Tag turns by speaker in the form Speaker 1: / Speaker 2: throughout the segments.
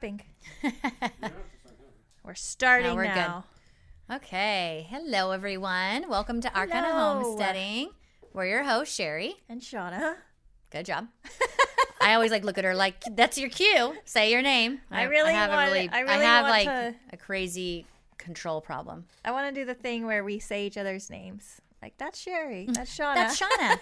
Speaker 1: Pink. We're starting
Speaker 2: No, we're good.
Speaker 1: now.
Speaker 2: Okay. Hello, everyone. Welcome to of
Speaker 1: Hello.
Speaker 2: Homesteading. We're your host, Sherry.
Speaker 1: And Shauna.
Speaker 2: Good job. I always like look at her like that's your cue. Say your name.
Speaker 1: I really
Speaker 2: have
Speaker 1: want-
Speaker 2: a really
Speaker 1: I really
Speaker 2: have
Speaker 1: want
Speaker 2: like
Speaker 1: to-
Speaker 2: a crazy control problem.
Speaker 1: I want to do the thing where we say each other's names. Like, that's Sherry. That's Shauna.
Speaker 2: That's Shauna.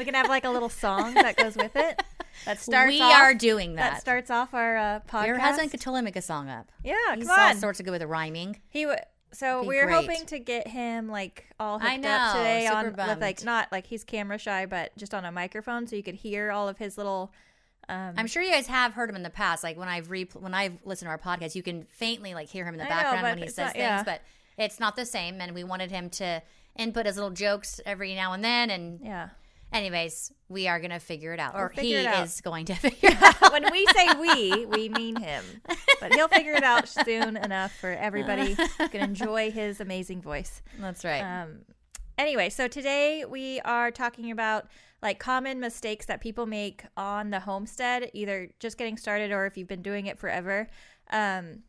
Speaker 1: We can have like a little song that goes with it. That starts
Speaker 2: we
Speaker 1: off,
Speaker 2: are doing
Speaker 1: that.
Speaker 2: that.
Speaker 1: starts off our uh, podcast.
Speaker 2: Your husband could totally make a song up.
Speaker 1: yeah,
Speaker 2: He's
Speaker 1: come
Speaker 2: all sorts of good with the rhyming.
Speaker 1: He w- so we
Speaker 2: are
Speaker 1: hoping to get him like all hooked
Speaker 2: I
Speaker 1: up
Speaker 2: know,
Speaker 1: today
Speaker 2: super
Speaker 1: on with like not like he's camera shy, but just on a microphone, so you could hear all of his little. Um,
Speaker 2: I'm sure you guys have heard him in the past. Like when I've re- when I've listened to our podcast, you can faintly like hear him in the
Speaker 1: I
Speaker 2: background
Speaker 1: but
Speaker 2: when he says
Speaker 1: not-
Speaker 2: things,
Speaker 1: yeah.
Speaker 2: but it's not the same. And we wanted him to input his little jokes every now and then. And
Speaker 1: yeah.
Speaker 2: Anyways, we are gonna figure it out, or
Speaker 1: figure
Speaker 2: he
Speaker 1: it out.
Speaker 2: is going to figure it out.
Speaker 1: when we say we, we mean him. But he'll figure it out soon enough for everybody who can enjoy his amazing voice.
Speaker 2: That's right.
Speaker 1: Um, anyway, so today we are talking about like common mistakes that people make on the homestead, either just getting started or if you've been doing it forever. Um,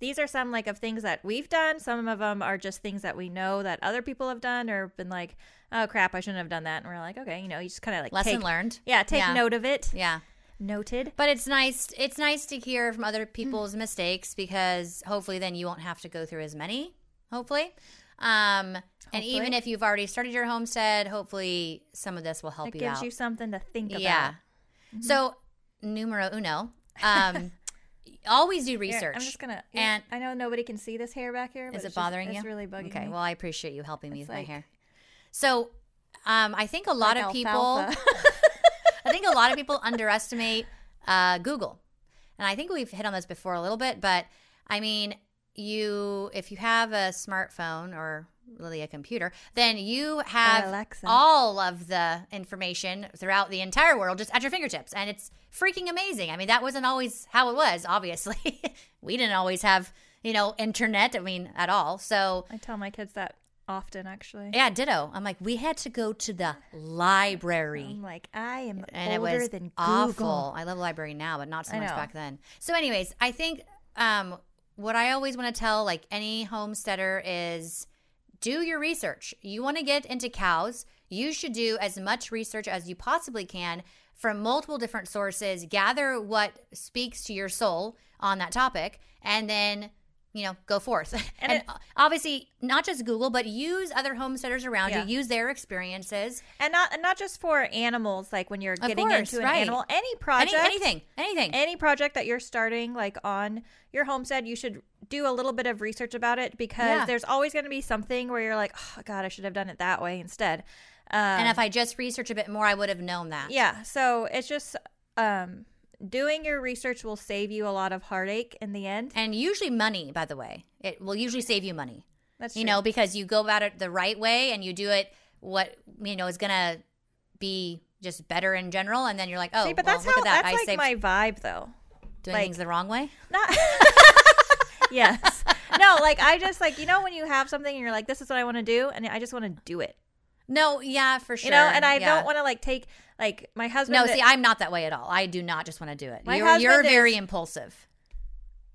Speaker 1: these are some like of things that we've done. Some of them are just things that we know that other people have done or been like, oh crap, I shouldn't have done that. And we're like, okay, you know, you just kind of like
Speaker 2: Lesson
Speaker 1: take,
Speaker 2: learned.
Speaker 1: yeah, take
Speaker 2: Yeah.
Speaker 1: note of it.
Speaker 2: Yeah.
Speaker 1: Noted.
Speaker 2: But it's nice. It's nice to hear from other people's mistakes because hopefully then you won't have to go through as many. Hopefully, um, and even if you've already started your homestead, hopefully some of this will help
Speaker 1: It
Speaker 2: you
Speaker 1: gives
Speaker 2: out.
Speaker 1: you something to think about.
Speaker 2: yeah. So numero uno, um, always do
Speaker 1: Here,
Speaker 2: research.
Speaker 1: I'm just gonna.
Speaker 2: And-
Speaker 1: I know nobody can see this hair back here.
Speaker 2: Is it
Speaker 1: it's just-
Speaker 2: bothering
Speaker 1: it's
Speaker 2: you?
Speaker 1: really bugging
Speaker 2: okay.
Speaker 1: me.
Speaker 2: Well, I appreciate you helping me
Speaker 1: It's
Speaker 2: with
Speaker 1: like-
Speaker 2: my hair. So, um, I think a lot
Speaker 1: Like
Speaker 2: of people. I think a lot of people underestimate uh, Google, and I think we've hit on this before a little bit. But I mean, you if you have a smartphone or really a computer, then you have
Speaker 1: Alexa.
Speaker 2: all of the information throughout the entire world just at your fingertips, and it's freaking amazing. I mean, that wasn't always how it was. Obviously, we didn't always have you know internet. I mean, at all. So
Speaker 1: I tell my kids that often, actually.
Speaker 2: yeah, ditto. I'm like, we had to go to the library.
Speaker 1: I'm like, I am
Speaker 2: and it
Speaker 1: older
Speaker 2: was
Speaker 1: than
Speaker 2: awful.
Speaker 1: Google.
Speaker 2: I love the library now, but not so
Speaker 1: I
Speaker 2: much
Speaker 1: know.
Speaker 2: back then. So, anyways, I think um, what I always want to tell like any homesteader is do your research. You want to get into cows, you should do as much research as you possibly can from multiple different sources. Gather what speaks to your soul on that topic, and then. You know, go forth. And,
Speaker 1: it-
Speaker 2: obviously, not just Google, but use other homesteaders around
Speaker 1: Yeah.
Speaker 2: you. Use their experiences.
Speaker 1: And not and not just for animals, like when you're getting
Speaker 2: course,
Speaker 1: into an
Speaker 2: right.
Speaker 1: animal. Any
Speaker 2: Any,
Speaker 1: project,
Speaker 2: anything, anything.
Speaker 1: any project that you're starting, like on your homestead, you should do a little bit of research about it because
Speaker 2: Yeah.
Speaker 1: there's always going to be something where you're like, oh God, I should have done it that way instead. Um,
Speaker 2: And if I just research a bit more, I would have known that.
Speaker 1: Yeah, so it's just um, doing your research will save you a lot of heartache in the end.
Speaker 2: And usually money, by the way. It will usually save you money.
Speaker 1: That's
Speaker 2: You
Speaker 1: true.
Speaker 2: know, because you go about it the right way and you do it what you know is gonna be just better in general and then you're like, oh
Speaker 1: See, but
Speaker 2: well,
Speaker 1: that's
Speaker 2: look
Speaker 1: how
Speaker 2: at that.
Speaker 1: that's
Speaker 2: I
Speaker 1: like
Speaker 2: saved
Speaker 1: my vibe though.
Speaker 2: doing
Speaker 1: like-
Speaker 2: things the wrong way.
Speaker 1: Not yes. No, like I just like you know when you have something and you're like, this is what I want to do, and I just want to do it.
Speaker 2: No, yeah, for sure.
Speaker 1: You know, and I
Speaker 2: Yeah.
Speaker 1: don't want to like take like my husband.
Speaker 2: No, see, I'm not that way at all. I do not just want to do it.
Speaker 1: My
Speaker 2: You're, you're very
Speaker 1: is-
Speaker 2: impulsive.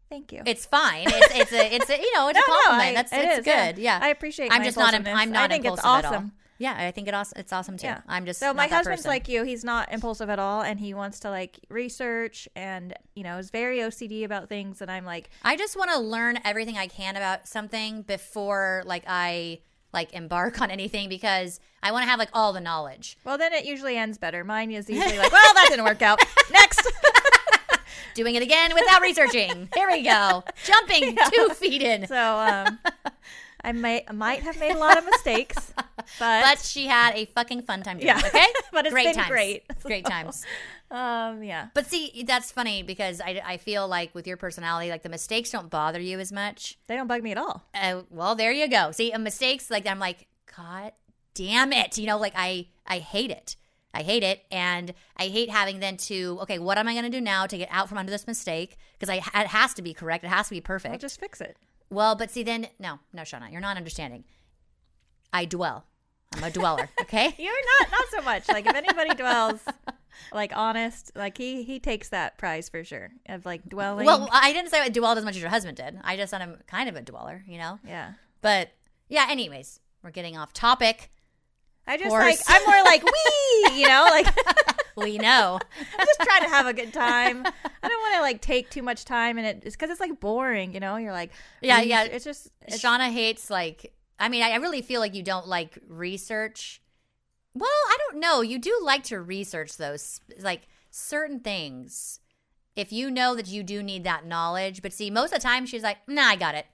Speaker 1: thank you.
Speaker 2: It's fine. It's it's a it's a you know it's
Speaker 1: No,
Speaker 2: a
Speaker 1: no. I-
Speaker 2: That's
Speaker 1: it
Speaker 2: it's
Speaker 1: is,
Speaker 2: good. Yeah.
Speaker 1: I appreciate.
Speaker 2: It.
Speaker 1: I'm
Speaker 2: just not. im- not
Speaker 1: I think
Speaker 2: impulsive
Speaker 1: it's
Speaker 2: at all.
Speaker 1: awesome.
Speaker 2: Yeah, I think it awesome. It's awesome too.
Speaker 1: Yeah.
Speaker 2: I'm just
Speaker 1: So my husband's
Speaker 2: person.
Speaker 1: like you. He's not impulsive at all, and he wants to like research and you know is very OCD about things. And I'm like,
Speaker 2: I just want to learn everything I can about something before like I like embark on anything because I want to have like all the knowledge.
Speaker 1: well, then it usually ends better. Mine is usually like, well, that didn't work out. Next.
Speaker 2: Doing it again without researching. Here we go. Jumping two feet in.
Speaker 1: So um, I may might have made a lot of mistakes, but,
Speaker 2: But she had a fucking fun time doing
Speaker 1: Yeah.
Speaker 2: it, okay?
Speaker 1: But it's
Speaker 2: great
Speaker 1: been
Speaker 2: times.
Speaker 1: great.
Speaker 2: Great times.
Speaker 1: Um, yeah.
Speaker 2: But see, that's funny because I, I feel like with your personality, like the mistakes don't bother you as much.
Speaker 1: They don't bug me at all.
Speaker 2: Uh, well, there you go. See, uh, mistakes like I'm like, God damn it, you know, like I I hate it. I hate it, and I hate having then to okay, what am I going to do now to get out from under this mistake? Because I it has to be correct, it has to be perfect.
Speaker 1: I'll just fix it.
Speaker 2: well, but see, then no, no, Shauna, you're not understanding. I dwell. I'm a dweller. Okay.
Speaker 1: You're not not so much. Like if anybody dwells, like honest. Like he he takes that prize for sure of like dwelling.
Speaker 2: Well, I didn't say I dwelled as much as your husband did. I just said I'm kind of a dweller, you know.
Speaker 1: yeah.
Speaker 2: But yeah. Anyways, we're getting off topic.
Speaker 1: I just
Speaker 2: Horse.
Speaker 1: like I'm more like we, you know, like
Speaker 2: We know.
Speaker 1: I'm just trying to have a good time. I don't want to like take too much time, and it, it's because it's like boring, you know. You're like,
Speaker 2: Yeah, yeah.
Speaker 1: It's just it's,
Speaker 2: Shauna hates like. I mean, I I really feel like you don't like research. Well, I don't know. You do like to research those like certain things. If you know that you do need that knowledge, but see, most of the time she's like, "Nah, I got it."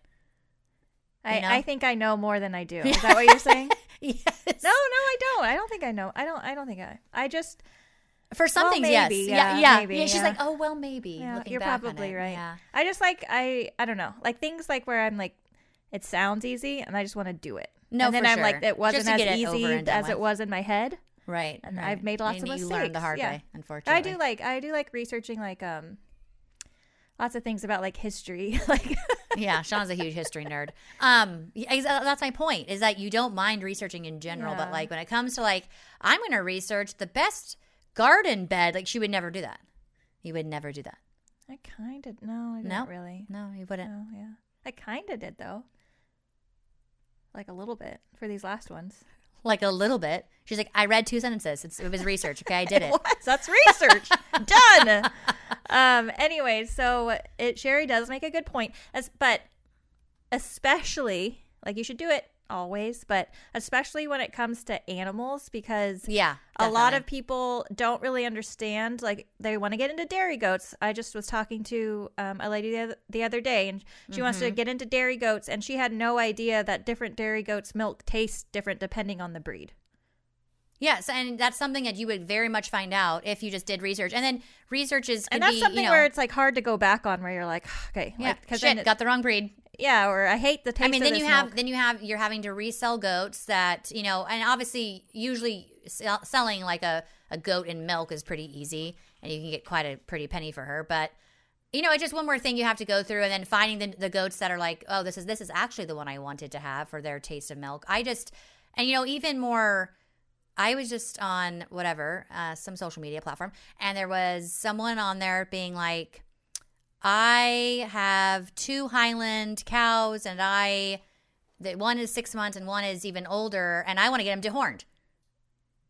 Speaker 1: I,
Speaker 2: you know?
Speaker 1: I think I know more than I do. Is that what you're saying?
Speaker 2: yes.
Speaker 1: No, no, I don't. I don't think I know. I don't. I don't think I. I just.
Speaker 2: For some
Speaker 1: Well,
Speaker 2: things,
Speaker 1: maybe,
Speaker 2: yes.
Speaker 1: yeah,
Speaker 2: Yeah, yeah.
Speaker 1: maybe,
Speaker 2: yeah, she's
Speaker 1: yeah.
Speaker 2: like, "Oh, well, maybe."
Speaker 1: Yeah, you're probably right.
Speaker 2: Yeah.
Speaker 1: I just like I. I don't know. Like things like where I'm like, it sounds easy, and I just want to do it.
Speaker 2: No,
Speaker 1: and then
Speaker 2: for
Speaker 1: I'm like,
Speaker 2: sure.
Speaker 1: it wasn't
Speaker 2: Just
Speaker 1: as
Speaker 2: get it over
Speaker 1: easy as it
Speaker 2: with.
Speaker 1: was in my head.
Speaker 2: Right.
Speaker 1: And
Speaker 2: right.
Speaker 1: I've made lots
Speaker 2: and
Speaker 1: of
Speaker 2: You learned the
Speaker 1: mistakes,
Speaker 2: hard
Speaker 1: yeah.
Speaker 2: way, unfortunately.
Speaker 1: I do like I do like researching like um lots of things about like history. like
Speaker 2: yeah, Sean's a huge history nerd. Um, yeah, uh, that's my point is that you don't mind researching in general, but like when it comes to like, I'm going to research the best garden bed. Like she would never do that. You would never do that.
Speaker 1: I kind of no, I didn't
Speaker 2: No?
Speaker 1: really.
Speaker 2: No, you wouldn't.
Speaker 1: No, yeah. I kind of did though. Like a little bit for these last ones.
Speaker 2: Like a little bit. She's like, I read two sentences. It's, it was research. Okay, I did it.
Speaker 1: What? That's research. Done. Um. Anyway, so it Sherry does make a good point, as but especially like you should do it always, but especially when it comes to animals because
Speaker 2: Yeah,
Speaker 1: a lot of people don't really understand like they want to get into dairy goats i just was talking to um, a lady the other, the other day and she wants
Speaker 2: Mm-hmm.
Speaker 1: to get into dairy goats and she had no idea that different dairy goats milk tastes different depending on the breed
Speaker 2: Yes, and that's something that you would very much find out if you just did research. And then research is
Speaker 1: and that's
Speaker 2: be,
Speaker 1: something
Speaker 2: you know,
Speaker 1: where it's like hard to go back on where you're like okay
Speaker 2: yeah,
Speaker 1: like,
Speaker 2: shit,
Speaker 1: then it-
Speaker 2: got the wrong breed.
Speaker 1: Yeah or i hate the taste of milk.
Speaker 2: I mean, then you have
Speaker 1: milk.
Speaker 2: then you have you're having to resell goats that you know, and obviously, usually sell, selling like a a goat in milk is pretty easy, and you can get quite a pretty penny for her. But you know, it's just one more thing you have to go through, and then finding the, the goats that are like, oh, this is this is actually the one I wanted to have for their taste of milk. I just, and you know, even more. I was just on whatever, uh, some social media platform, and there was someone on there being like, I have two Highland cows, and I, the one is six months and one is even older, and I want to get them dehorned.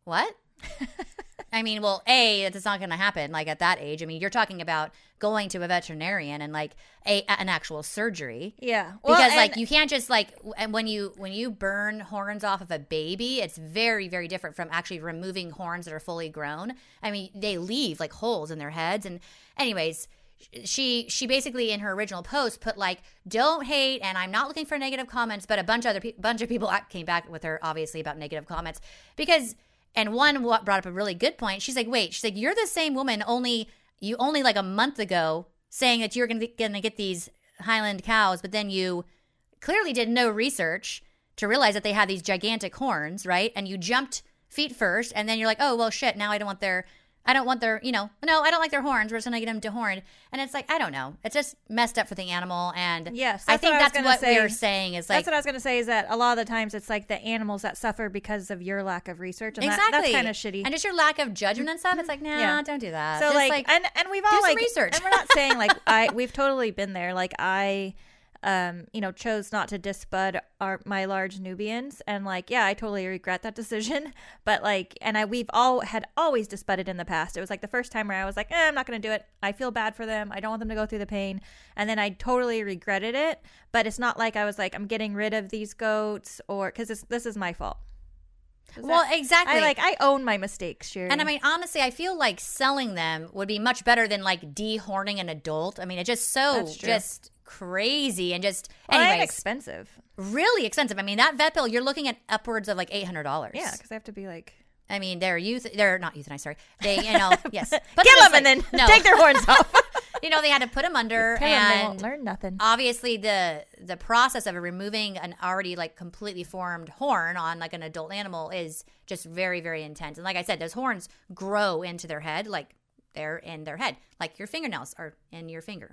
Speaker 2: What? I mean, well, a that's not going to happen. Like at that age, I mean, you're talking about going to a veterinarian and like a an actual surgery
Speaker 1: yeah Well,
Speaker 2: because like you can't just like and when you when you burn horns off of a baby it's very very different from actually removing horns that are fully grown i mean they leave like holes in their heads and anyways she she basically in her original post put like don't hate and i'm not looking for negative comments but a bunch of other pe- bunch of people came back with her obviously about negative comments because and one wa- brought up a really good point she's like wait she's like you're the same woman only you only like a month ago saying that you're gonna, gonna get these highland cows but then you clearly did no research to realize that they had these gigantic horns, right? And you jumped feet first, and then you're like, oh well, shit. Now I don't want their, I don't want their, you know, no, I don't like their horns. We're just gonna get them dehorned, and it's like I don't know. It's just messed up for the animal, and
Speaker 1: Yes,
Speaker 2: I think
Speaker 1: what I
Speaker 2: that's
Speaker 1: gonna
Speaker 2: what
Speaker 1: say.
Speaker 2: we're saying is like
Speaker 1: that's what I was going to say is that a lot of the times it's like the animals that suffer because of your lack of research. And that-
Speaker 2: exactly
Speaker 1: that's kind of shitty.
Speaker 2: and just your lack of judgment and stuff. It's like, nah,
Speaker 1: Yeah.
Speaker 2: don't do that.
Speaker 1: so
Speaker 2: Just,
Speaker 1: like, and and we've all like
Speaker 2: research.
Speaker 1: and we're not saying like I we've totally been there. Like I, um, you know, chose not to disbud our my large Nubians, and like yeah, I totally regret that decision. But like, and I we've all had always disbudded in the past. It was like the first time where I was like, eh, I'm not gonna do it. I feel bad for them. I don't want them to go through the pain. And then I totally regretted it. But it's not like I was like I'm getting rid of these goats or because this is my fault. Does
Speaker 2: well,
Speaker 1: that-
Speaker 2: exactly.
Speaker 1: I like I own my mistakes, Sherry.
Speaker 2: And I mean, honestly, I feel like selling them would be much better than like dehorning an adult. I mean, it just so just crazy and just
Speaker 1: well, and expensive.
Speaker 2: really expensive. I mean, that vet bill you're looking at upwards of like eight hundred dollars.
Speaker 1: Yeah, because I have to be like.
Speaker 2: I mean, they're youth. They're not euthanized. Sorry, they you know yes,
Speaker 1: Kill
Speaker 2: it's
Speaker 1: them
Speaker 2: like-
Speaker 1: and then
Speaker 2: no,
Speaker 1: take their horns off.
Speaker 2: you know they had to put them under
Speaker 1: 'em, they won't
Speaker 2: and
Speaker 1: learn nothing.
Speaker 2: obviously the the process of removing an already like completely formed horn on like an adult animal is just very very intense and like i said those horns grow into their head like they're in their head like your fingernails are in your finger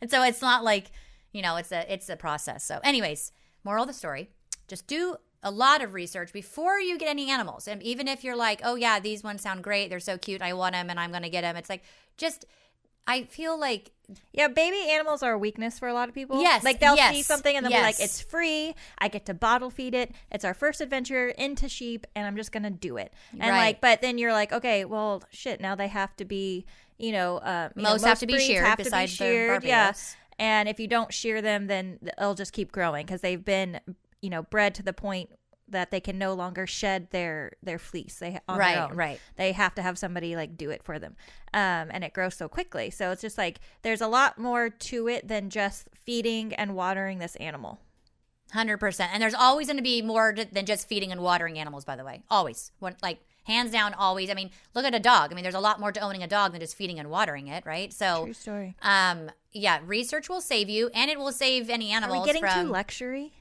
Speaker 2: and so it's not like you know it's a it's a process so anyways moral of the story just do a lot of research before you get any animals. And even if you're like, oh, yeah, these ones sound great. They're so cute. I want them and I'm going to get them. It's like, just, I feel like
Speaker 1: Yeah, baby animals are a weakness for a lot of people.
Speaker 2: Yes,
Speaker 1: Like they'll see something and they'll be like, it's free. I get to bottle feed it. It's our first adventure into sheep and I'm just going to do it. And
Speaker 2: Right.
Speaker 1: like, but then you're like, okay, well, shit, now they have to be, you know, uh, you know,
Speaker 2: Most have to be sheared
Speaker 1: have to be sheared, Yeah. And if you don't shear them, then they'll just keep growing because they've been, you know, bred to the point that they can no longer shed their their fleece. They on
Speaker 2: Right, right.
Speaker 1: They have to have somebody like do it for them, um, and it grows so quickly. So it's just like there's a lot more to it than just feeding and watering this animal.
Speaker 2: Hundred percent. And there's always going to be more d- than just feeding and watering animals. By the way, always. When, like hands down, always. I mean, look at a dog. I mean, there's a lot more to owning a dog than just feeding and watering it, right? So,
Speaker 1: True story.
Speaker 2: um, yeah, research will save you, and it will save any
Speaker 1: Are we getting
Speaker 2: from.
Speaker 1: too luxury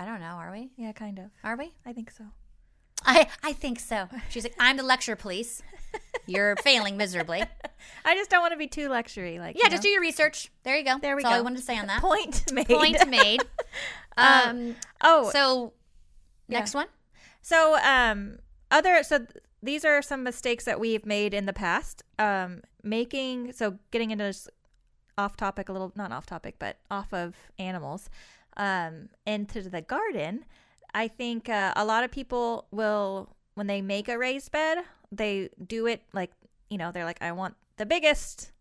Speaker 2: I don't know. Are we?
Speaker 1: Yeah, kind of.
Speaker 2: Are we?
Speaker 1: I think so.
Speaker 2: I I think so. She's like, I'm the lecture police. You're failing miserably.
Speaker 1: I just don't want to be too luxury Like,
Speaker 2: Yeah,
Speaker 1: you
Speaker 2: just do your research. There you go.
Speaker 1: There we
Speaker 2: That's all I wanted to say on that.
Speaker 1: point made.
Speaker 2: Point made. Um.
Speaker 1: oh,
Speaker 2: So, next one.
Speaker 1: So, um, other so th- these are some mistakes that we've made in the past. Um, making so getting into this off topic a little, not off topic, but off of animals, um, into the garden. I think uh, a lot of people will when they make a raised bed, they do it like you know they're like, I want the biggest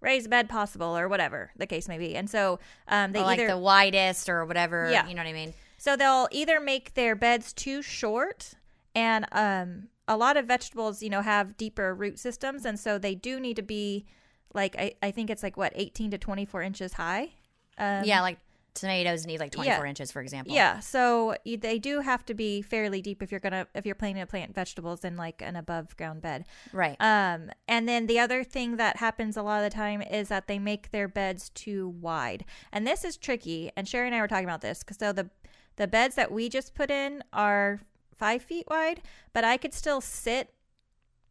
Speaker 1: raised bed possible or whatever the case may be, and so um, they
Speaker 2: Or like
Speaker 1: either
Speaker 2: the widest or whatever.
Speaker 1: Yeah.
Speaker 2: You know what I mean?
Speaker 1: so they'll either make their beds too short, and um, a lot of vegetables, you know, have deeper root systems, and so they do need to be like I, I think it's like what eighteen to twenty four inches high. Um,
Speaker 2: yeah, like tomatoes need like 24
Speaker 1: yeah.
Speaker 2: inches, for example.
Speaker 1: yeah. So you, they do have to be fairly deep if you're gonna if you're planning to plant vegetables in like an above ground bed.
Speaker 2: Right.
Speaker 1: Um, and then the other thing that happens a lot of the time is that they make their beds too wide, and this is tricky. And Sherry and I were talking about this because so the the beds that we just put in are five feet wide, but I could still sit.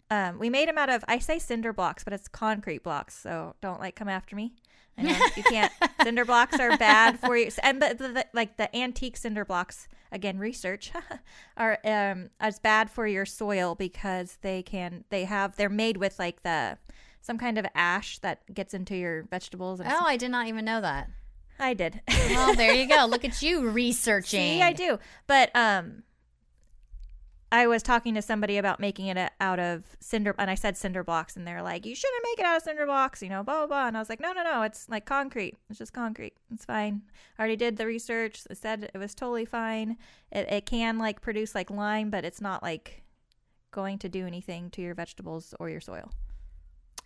Speaker 1: Um, we made them out of I say cinder blocks, but it's concrete blocks, so don't like come after me. I know you can't. cinder blocks are bad for you, and but the, the, like the antique cinder blocks, again, research are um as bad for your soil because they can they have they're made with like the some kind of ash that gets into your vegetables. And
Speaker 2: oh, I did not even know that.
Speaker 1: I did.
Speaker 2: Well, there you go. Look at you researching.
Speaker 1: See, I do. But um I was talking to somebody about making it out of cinder and I said cinder blocks and they're like, You shouldn't make it out of cinder blocks, you know, blah blah blah. And I was like, No, no, no, it's like concrete. It's just concrete. It's fine. I already did the research. I said it was totally fine. It it can like produce like lime, but it's not like going to do anything to your vegetables or your soil.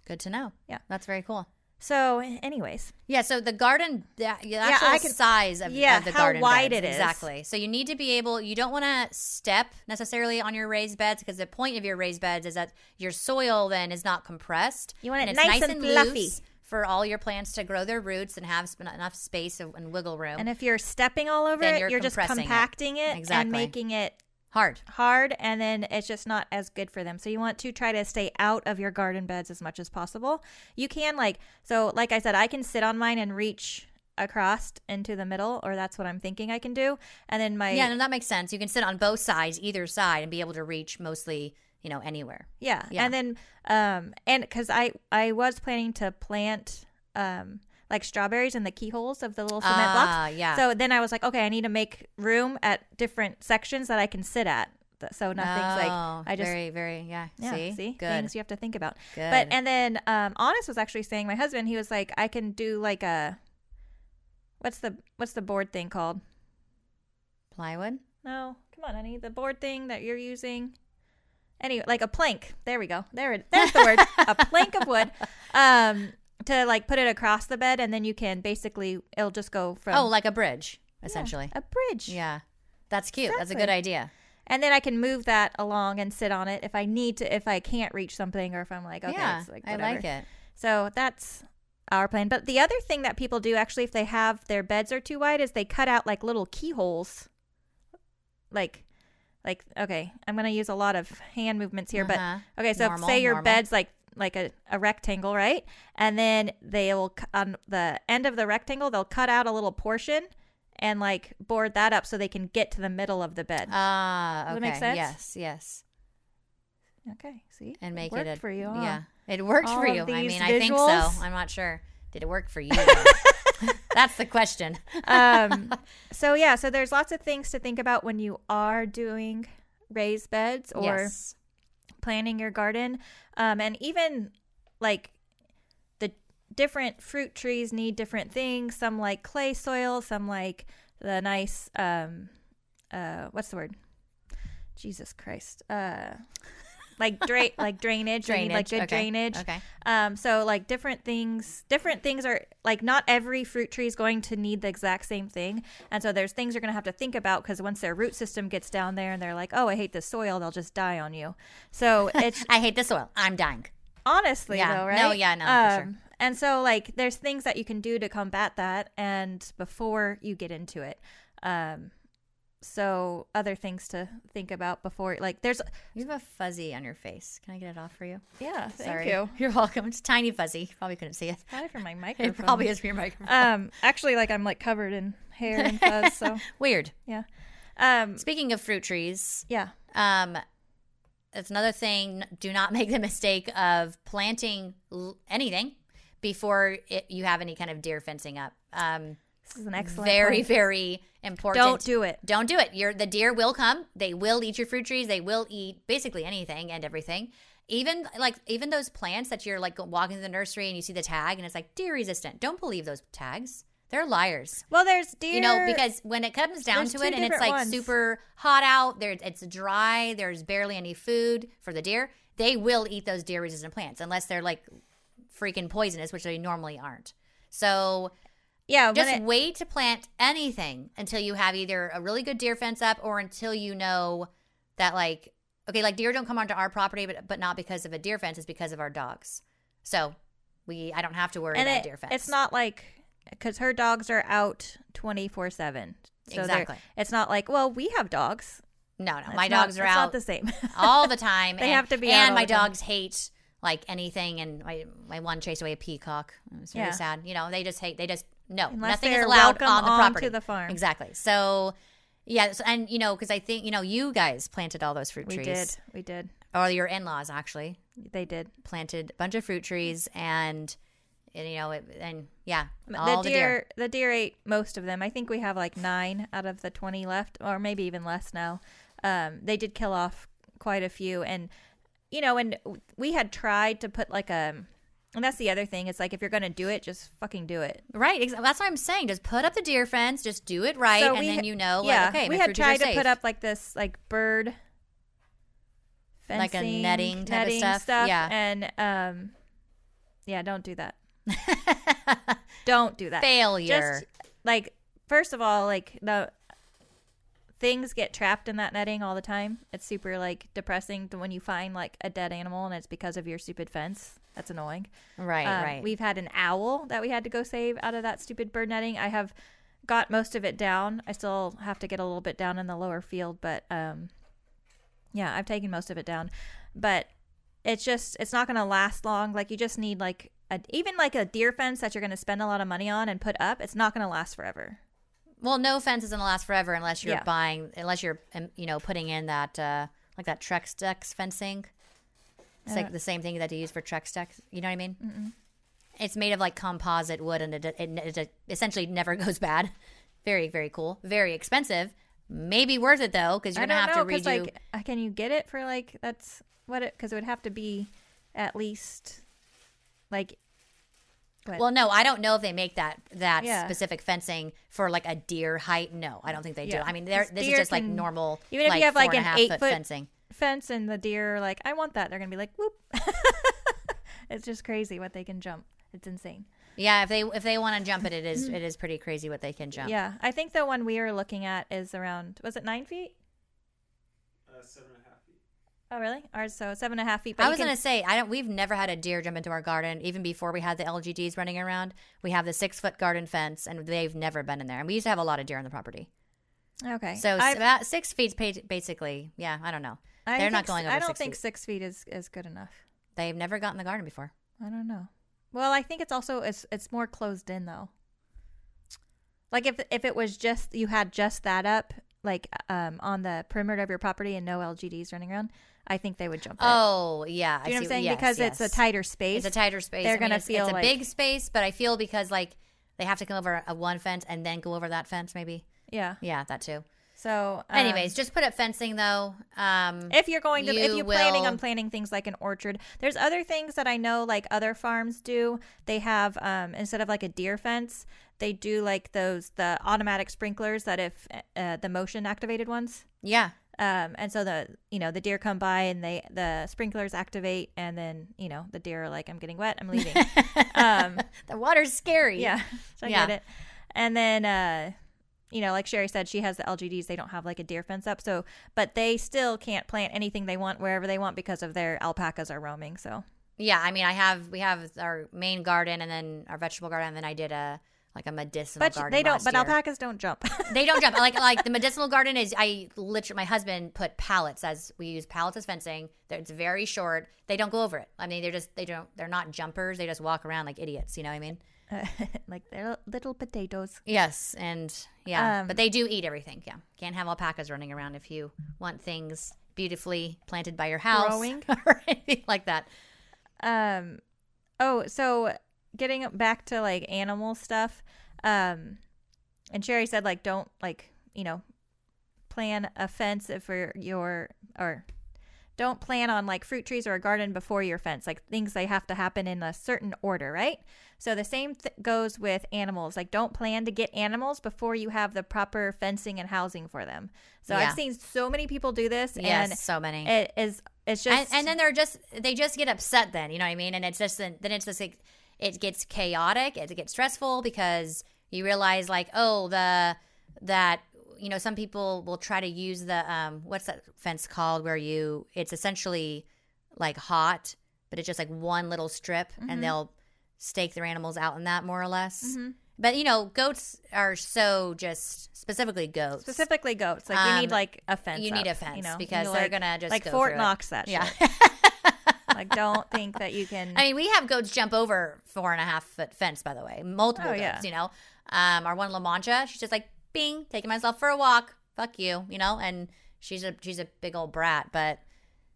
Speaker 2: Good to know.
Speaker 1: Yeah.
Speaker 2: That's very cool.
Speaker 1: So anyways.
Speaker 2: Yeah, so the garden, the, the actual
Speaker 1: I can-
Speaker 2: size of,
Speaker 1: yeah,
Speaker 2: of the
Speaker 1: how
Speaker 2: garden
Speaker 1: wide
Speaker 2: beds,
Speaker 1: it is.
Speaker 2: exactly. So you need to be able. You don't want to step necessarily on your raised beds because the point of your raised beds is that your soil then is not compressed.
Speaker 1: You want it
Speaker 2: and
Speaker 1: nice and fluffy.
Speaker 2: loose for all your plants to grow their roots and have sp- enough space and and wiggle room.
Speaker 1: And if you're stepping all over it,
Speaker 2: you're
Speaker 1: you're, just
Speaker 2: compressing it.
Speaker 1: compacting it,
Speaker 2: Exactly.
Speaker 1: and making it
Speaker 2: Hard.
Speaker 1: hard and then it's just not as good for them. So you want to try to stay out of your garden beds as much as possible. You can like so like I said I can sit on mine and reach across into the middle or that's what I'm thinking I can do. And then my
Speaker 2: Yeah, no, that makes sense. You can sit on both sides, either side, and be able to reach mostly, you know, anywhere.
Speaker 1: yeah.
Speaker 2: Yeah.
Speaker 1: And then um and cuz I I was planning to plant um like strawberries in the keyholes of the little cement blocks.
Speaker 2: Ah, yeah.
Speaker 1: So then I was like, okay, I need to make room at different sections that I can sit at. Th- So nothing's like
Speaker 2: Oh,
Speaker 1: I just
Speaker 2: very, very, yeah.
Speaker 1: Yeah,
Speaker 2: see,
Speaker 1: see,
Speaker 2: good.
Speaker 1: things you have to think about.
Speaker 2: Good.
Speaker 1: But and then um, Honest was actually saying, my husband, he was like, I can do like a, what's the what's the board thing called?
Speaker 2: Plywood.
Speaker 1: No, come on, honey, the board thing that you're using. Anyway, like a plank. There we go. There it. There's the word. a plank of wood. Um, to like put it across the bed, and then you can basically it'll just go from
Speaker 2: Oh, like a bridge,
Speaker 1: Yeah,
Speaker 2: essentially.
Speaker 1: a bridge.
Speaker 2: Yeah. That's cute. That's a good idea.
Speaker 1: And then I can move that along and sit on it if I need to, if I can't reach something, or if I'm like, okay,
Speaker 2: yeah,
Speaker 1: it's like
Speaker 2: I like it.
Speaker 1: So that's our plan. But the other thing that people do actually, if they have their beds are too wide, is they cut out like little keyholes. Like, like okay, I'm gonna use a lot of hand movements here,
Speaker 2: Uh-huh.
Speaker 1: but okay. So
Speaker 2: Normal,
Speaker 1: say your
Speaker 2: normal.
Speaker 1: bed's like like a, a rectangle, right? And then they'll on the end of the rectangle, they'll cut out a little portion, and like board that up so they can get to the middle of the bed.
Speaker 2: Ah,
Speaker 1: Does
Speaker 2: okay.
Speaker 1: that make sense?
Speaker 2: Yes, yes.
Speaker 1: okay, see,
Speaker 2: And make
Speaker 1: worked
Speaker 2: it a,
Speaker 1: for you. Huh?
Speaker 2: Yeah, it worked
Speaker 1: All
Speaker 2: for you. I mean, I think so. I'm not sure. Did it work for you? That's the question.
Speaker 1: um, so yeah, so there's lots of things to think about when you are doing raised beds or
Speaker 2: yes.
Speaker 1: Planting your garden, um, and even like the different fruit trees need different things. Some like clay soil, some like the nice um, uh, what's the word? Jesus Christ. Uh, like dra- like drainage, need, like good
Speaker 2: okay.
Speaker 1: drainage.
Speaker 2: Okay.
Speaker 1: Um, so like different things, different things are like not every fruit tree is going to need the exact same thing, and so there's things you're gonna have to think about because once their root system gets down there and they're like, oh, I hate this soil, they'll just die on you. So it's
Speaker 2: I hate the soil. I'm dying.
Speaker 1: honestly
Speaker 2: Yeah.
Speaker 1: though, right?
Speaker 2: No, yeah, no, for sure.
Speaker 1: Um, And so like there's things that you can do to combat that, and before you get into it. Um, so other things to think about before like there's
Speaker 2: You have a fuzzy on your face. Can I get it off for you?
Speaker 1: yeah thank
Speaker 2: Sorry.
Speaker 1: you
Speaker 2: You're welcome. It's tiny fuzzy. You probably couldn't see it.
Speaker 1: probably for my microphone
Speaker 2: It probably is from your microphone.
Speaker 1: um actually like i'm like covered in hair and fuzz so
Speaker 2: Weird.
Speaker 1: yeah um
Speaker 2: Speaking of fruit trees,
Speaker 1: yeah
Speaker 2: um, it's another thing. Do not make the mistake of planting l- anything before it, you have any kind of deer fencing up. Um,
Speaker 1: this is an excellent
Speaker 2: very,
Speaker 1: point.
Speaker 2: very important.
Speaker 1: don't do it
Speaker 2: Don't do it. The deer will come. They will eat your fruit trees. They will eat basically anything and everything. Even like even those plants that you're like walking to the nursery and you see the tag and it's like deer resistant. Don't believe those tags. They're liars.
Speaker 1: well there's deer
Speaker 2: You know, because when it comes down to it and it's like
Speaker 1: ones.
Speaker 2: super hot out, there it's dry, there's barely any food for the deer, they will eat those deer resistant plants unless they're like freaking poisonous, which they normally aren't. So
Speaker 1: yeah
Speaker 2: just
Speaker 1: it,
Speaker 2: wait to plant anything until you have either a really good deer fence up or until you know that like okay, like deer don't come onto our property, but but not because of a deer fence, it's because of our dogs. So we I don't have to worry about
Speaker 1: it,
Speaker 2: deer fence.
Speaker 1: it's not like because her dogs are out 24 7 so
Speaker 2: Exactly.
Speaker 1: it's not like well we have dogs
Speaker 2: no, no.
Speaker 1: It's
Speaker 2: My
Speaker 1: not-
Speaker 2: dogs are
Speaker 1: it's
Speaker 2: out
Speaker 1: not the same
Speaker 2: all the time.
Speaker 1: They
Speaker 2: and,
Speaker 1: have to be out
Speaker 2: And my
Speaker 1: the time.
Speaker 2: dogs hate like anything. And my my one chased away a peacock. It was really
Speaker 1: Yeah.
Speaker 2: sad. You know, they just hate. They just no.
Speaker 1: Unless
Speaker 2: nothing is allowed on the property.
Speaker 1: the farm.
Speaker 2: Exactly. So. Yeah, so, and you know, because I think you know, you guys planted all those fruit
Speaker 1: we
Speaker 2: trees, We
Speaker 1: did we did
Speaker 2: or your in-laws actually
Speaker 1: they did
Speaker 2: planted a bunch of fruit trees, and, and you know, it, and yeah,
Speaker 1: the
Speaker 2: all
Speaker 1: deer,
Speaker 2: the deer.
Speaker 1: the deer ate most of them i think we have like nine out of the 20 left or maybe even less now um, they did kill off quite a few and you know and we had tried to put like a and that's the other thing it's like if you're gonna do it just fucking do it
Speaker 2: Right, that's what I'm saying. Just put up the deer fence, just do it right,
Speaker 1: So
Speaker 2: and then
Speaker 1: ha-
Speaker 2: you know,
Speaker 1: yeah
Speaker 2: like, okay,
Speaker 1: we had
Speaker 2: fruit trees are
Speaker 1: tried to
Speaker 2: safe.
Speaker 1: put up like this like bird
Speaker 2: Like a netting type of
Speaker 1: netting
Speaker 2: stuff? Yeah.
Speaker 1: and um yeah don't do that don't do that
Speaker 2: failure.
Speaker 1: just like first of all like the things get trapped in that netting all the time it's super like depressing when you find like a dead animal and it's because of your stupid fence that's annoying
Speaker 2: right,
Speaker 1: Um,
Speaker 2: right.
Speaker 1: we've had an owl that we had to go save out of that stupid bird netting i have got most of it down i still have to get a little bit down in the lower field but um yeah i've taken most of it down but it's just it's not going to last long like you just need like a, even like a deer fence that you're going to spend a lot of money on and put up it's not going to last forever
Speaker 2: Well, no fence is gonna last forever unless you're
Speaker 1: Yeah.
Speaker 2: buying, unless you're, um, you know, putting in that uh, like that Trex decks fencing. It's like the same thing that they use for Trex decks. You know what I mean? It's made of like composite wood, and it, it, it essentially never goes bad. Very, very cool. Very expensive. Maybe worth it though, because you're
Speaker 1: I
Speaker 2: gonna have
Speaker 1: know,
Speaker 2: to redo.
Speaker 1: like uh, can you get it for like that's what it because it would have to be at least like what?
Speaker 2: well, no, I don't know if they make that that
Speaker 1: Yeah.
Speaker 2: specific fencing for like a deer height. No, I don't think they do.
Speaker 1: Yeah.
Speaker 2: I mean, this is just like normal.
Speaker 1: even if you have, like,
Speaker 2: four and a
Speaker 1: an
Speaker 2: half
Speaker 1: eight-foot-
Speaker 2: fencing.
Speaker 1: Fence and the deer are like I want that they're gonna be like whoop it's just crazy what they can jump it's insane
Speaker 2: Yeah, if they if they want to jump it, it is it is pretty crazy what they can jump.
Speaker 1: yeah I think the one we were looking at is around was it nine feet
Speaker 3: Uh, seven and a half feet.
Speaker 1: oh really ours so seven and a half feet but
Speaker 2: I was
Speaker 1: can-
Speaker 2: gonna say I don't. We've never had a deer jump into our garden, even before we had the LGDs running around. We have the six foot garden fence, and they've never been in there. And we used to have a lot of deer on the property,
Speaker 1: okay
Speaker 2: so
Speaker 1: I-
Speaker 2: it's about six feet, basically. Yeah, I don't know.
Speaker 1: I
Speaker 2: they're not going over
Speaker 1: I don't
Speaker 2: six
Speaker 1: think
Speaker 2: feet.
Speaker 1: six feet is is good enough
Speaker 2: They've never gotten the garden before.
Speaker 1: I don't know well I think it's also it's it's more closed in though Like if if it was just you had just that up, like um on the perimeter of your property and no LGDs running around, I think they would jump it.
Speaker 2: Oh yeah,
Speaker 1: Do you know what I'm saying?
Speaker 2: yes,
Speaker 1: because it's a tighter space.
Speaker 2: It's a tighter space.
Speaker 1: They're
Speaker 2: I mean,
Speaker 1: gonna
Speaker 2: it's,
Speaker 1: feel
Speaker 2: it's a
Speaker 1: like-
Speaker 2: big space, but I feel because like they have to come over a one fence and then go over that fence, maybe.
Speaker 1: yeah.
Speaker 2: Yeah, that too.
Speaker 1: So, um,
Speaker 2: Anyways, just put up fencing though. Um,
Speaker 1: if you're going to, if
Speaker 2: you
Speaker 1: you're planning
Speaker 2: will-
Speaker 1: on planting things like an orchard, there's other things that I know like other farms do. They have um, instead of like a deer fence, they do like those the automatic sprinklers that if uh, the motion activated ones.
Speaker 2: yeah,
Speaker 1: Um, and so the you know the deer come by and they the sprinklers activate and then you know the deer are like I'm getting wet I'm leaving. um,
Speaker 2: the water's scary.
Speaker 1: yeah, so I
Speaker 2: Yeah.
Speaker 1: get it. And then uh, you know like Sherry said she has the LGDs they don't have like a deer fence up so but they still can't plant anything they want wherever they want because of their alpacas are roaming. So
Speaker 2: yeah. I mean, I have we have our main garden and then our vegetable garden, and then I did a like a medicinal
Speaker 1: but
Speaker 2: garden.
Speaker 1: they don't. But
Speaker 2: year.
Speaker 1: alpacas don't jump.
Speaker 2: they don't jump like like the medicinal garden is i literally my husband put pallets as we use pallets as fencing it's very short they don't go over it i mean they're just they don't they're not jumpers they just walk around like idiots you know what i mean
Speaker 1: like they're little potatoes.
Speaker 2: yes and yeah
Speaker 1: Um,
Speaker 2: but they do eat everything yeah can't have alpacas running around if you want things beautifully planted by your house
Speaker 1: Growing.
Speaker 2: or anything like that
Speaker 1: Um, oh, so getting back to like animal stuff, um, and Sherry said like don't like you know plan a fence for your or don't plan on like fruit trees or a garden before your fence like things they have to happen in a certain order right so the same th- goes with animals like don't plan to get animals before you have the proper fencing and housing for them so
Speaker 2: Yeah.
Speaker 1: i've seen so many people do this
Speaker 2: yes
Speaker 1: and
Speaker 2: so many
Speaker 1: it is it's just
Speaker 2: and then they're just they just get upset then you know what i mean and it's just then it's just like it gets chaotic it gets stressful because you realize like oh the that you know some people will try to use the um what's that fence called where you it's essentially like hot but it's just like one little strip
Speaker 1: Mhm.
Speaker 2: and they'll stake their animals out in that more or less
Speaker 1: Mhm.
Speaker 2: but you know goats are so just specifically goats
Speaker 1: specifically goats like you
Speaker 2: Um,
Speaker 1: need like a fence
Speaker 2: you need
Speaker 1: up,
Speaker 2: a fence
Speaker 1: you know?
Speaker 2: because
Speaker 1: You,
Speaker 2: they're gonna just
Speaker 1: like
Speaker 2: go
Speaker 1: fort
Speaker 2: through it.
Speaker 1: knox that
Speaker 2: yeah
Speaker 1: shit like don't think that you can
Speaker 2: I mean, we have goats jump over four and a half foot fence, by the way, multiple
Speaker 1: Oh,
Speaker 2: goats.
Speaker 1: yeah.
Speaker 2: You know, um, our one La Mancha, she's just like, "Bing, taking myself for a walk. Fuck you," you know, and she's a she's a big old brat, but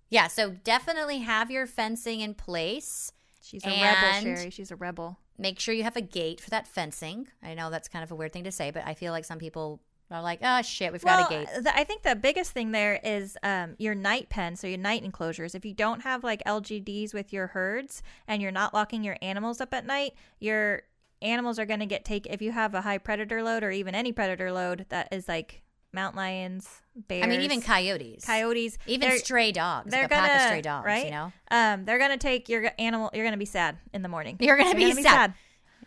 Speaker 2: yeah. So definitely have your fencing in place.
Speaker 1: She's a rebel sherry she's a rebel
Speaker 2: Make sure you have a gate for that fencing. I know that's kind of a weird thing to say, but I feel like some people are like, "Oh shit, we've got a gate."
Speaker 1: the, i think the biggest thing there is um, your night pen so your night enclosures if you don't have like lgds with your herds and you're not locking your animals up at night your animals are going to get take if you have a high predator load or even any predator load that is like mountain lions bears
Speaker 2: I mean, even coyotes,
Speaker 1: coyotes
Speaker 2: even stray dogs,
Speaker 1: they're
Speaker 2: like a pack of
Speaker 1: gonna-
Speaker 2: stray dogs.
Speaker 1: right?
Speaker 2: You know,
Speaker 1: um they're gonna take your animal you're gonna be sad in the morning
Speaker 2: you're gonna,
Speaker 1: You're
Speaker 2: be, sad.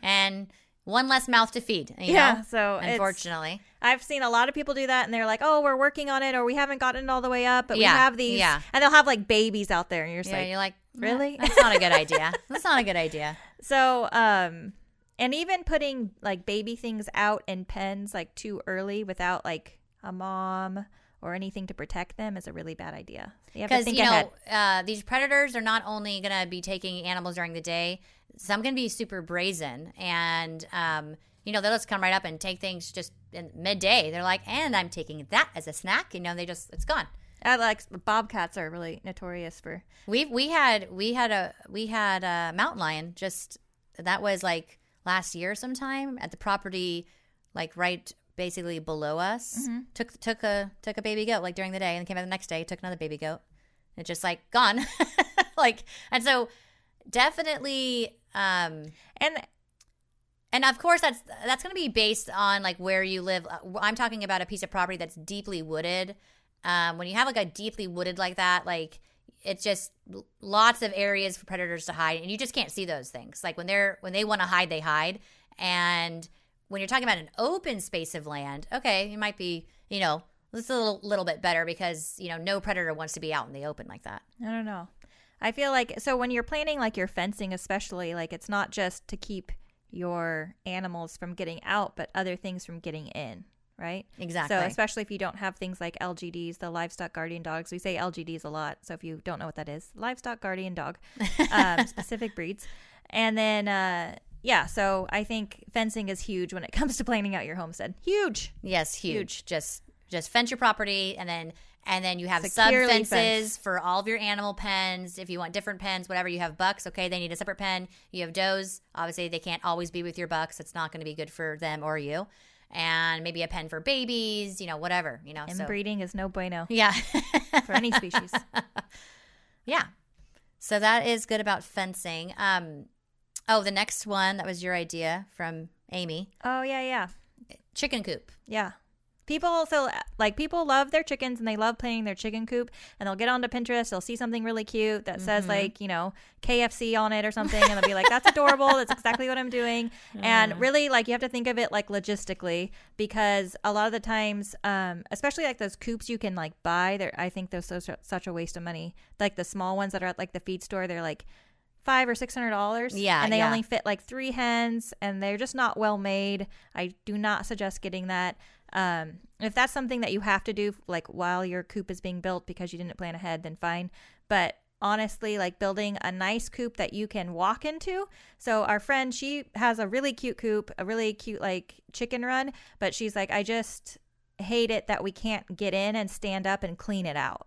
Speaker 2: and one less mouth to feed. You
Speaker 1: yeah
Speaker 2: know?
Speaker 1: so
Speaker 2: unfortunately.
Speaker 1: I've seen a lot of people do that, and they're like, "Oh, we're working on it, or we haven't gotten it all the way up, but
Speaker 2: Yeah,
Speaker 1: we have these."
Speaker 2: yeah.
Speaker 1: and they'll have like babies out there, and you're
Speaker 2: Yeah,
Speaker 1: like,
Speaker 2: you're like,
Speaker 1: really?
Speaker 2: "Nah, That's not a good idea. That's not a good idea.
Speaker 1: so, um, and even putting like baby things out in pens like too early without like a mom or anything to protect them is a really bad idea. You
Speaker 2: Because you
Speaker 1: ahead.
Speaker 2: know, uh, these predators are not only going to be taking animals during the day. Some can be super brazen, and um, you know they'll just come right up and take things just in midday. They're like, and I'm taking that as a snack. You know, they just it's gone.
Speaker 1: I like bobcats are really notorious for.
Speaker 2: We we had we had a we had a mountain lion just that was like last year sometime at the property like right basically below us
Speaker 1: Mm-hmm.
Speaker 2: took took a took a baby goat like during the day and came back the next day took another baby goat it's just like gone. Like and so definitely um
Speaker 1: And
Speaker 2: and of course that's that's going to be based on like where you live. Uh, i'm talking about a piece of property that's deeply wooded. Um, when you have like a deeply wooded like that like it's just lots of areas for predators to hide and you just can't see those things. Like when they're when they want to hide they hide. And when you're talking about an open space of land okay it might be you know it's a little, little bit better because you know no predator wants to be out in the open like that
Speaker 1: I don't know. I feel like so when you're planning like your fencing, especially like it's not just to keep your animals from getting out, but other things from getting in, right?
Speaker 2: exactly
Speaker 1: So especially if you don't have things like LGDs, the livestock guardian dogs. We say LGDs a lot. So if you don't know what that is, livestock guardian dog, um, specific breeds, and then uh, yeah, so I think fencing is huge when it comes to planning out your homestead. Huge.
Speaker 2: Yes, huge. Just just fence your property and then and then you have sub fences
Speaker 1: fenced.
Speaker 2: for all of your animal pens. If you want different pens, whatever you have bucks, okay, they need a separate pen. You have does, obviously they can't always be with your bucks. It's not going to be good for them or you. And maybe a pen for babies, you know, whatever, you know. so
Speaker 1: Inbreeding is no bueno
Speaker 2: yeah.
Speaker 1: for any species.
Speaker 2: Yeah. So that is good about fencing. Um oh, the next one that was your idea from Amy.
Speaker 1: Oh yeah, yeah.
Speaker 2: Chicken coop.
Speaker 1: Yeah. People also like people love their chickens and they love playing their chicken coop and they'll get onto Pinterest, they'll see something really cute that says like, you know, KFC on it or something and they'll be like, That's adorable, that's exactly what I'm doing. And really like you have to think of it like logistically because a lot of the times, um, especially like those coops you can like buy, they're I think those so such a waste of money. Like the small ones that are at like the feed store, they're like five or six hundred dollars.
Speaker 2: Yeah,
Speaker 1: and they
Speaker 2: yeah.
Speaker 1: only fit like three hens, and they're just not well made. I do not suggest getting that. Um, if that's something that you have to do, like while your coop is being built because you didn't plan ahead, then fine. But honestly, like building a nice coop that you can walk into. So our friend, she has a really cute coop, a really cute like chicken run, but she's like, I just hate it that we can't get in and stand up and clean it out.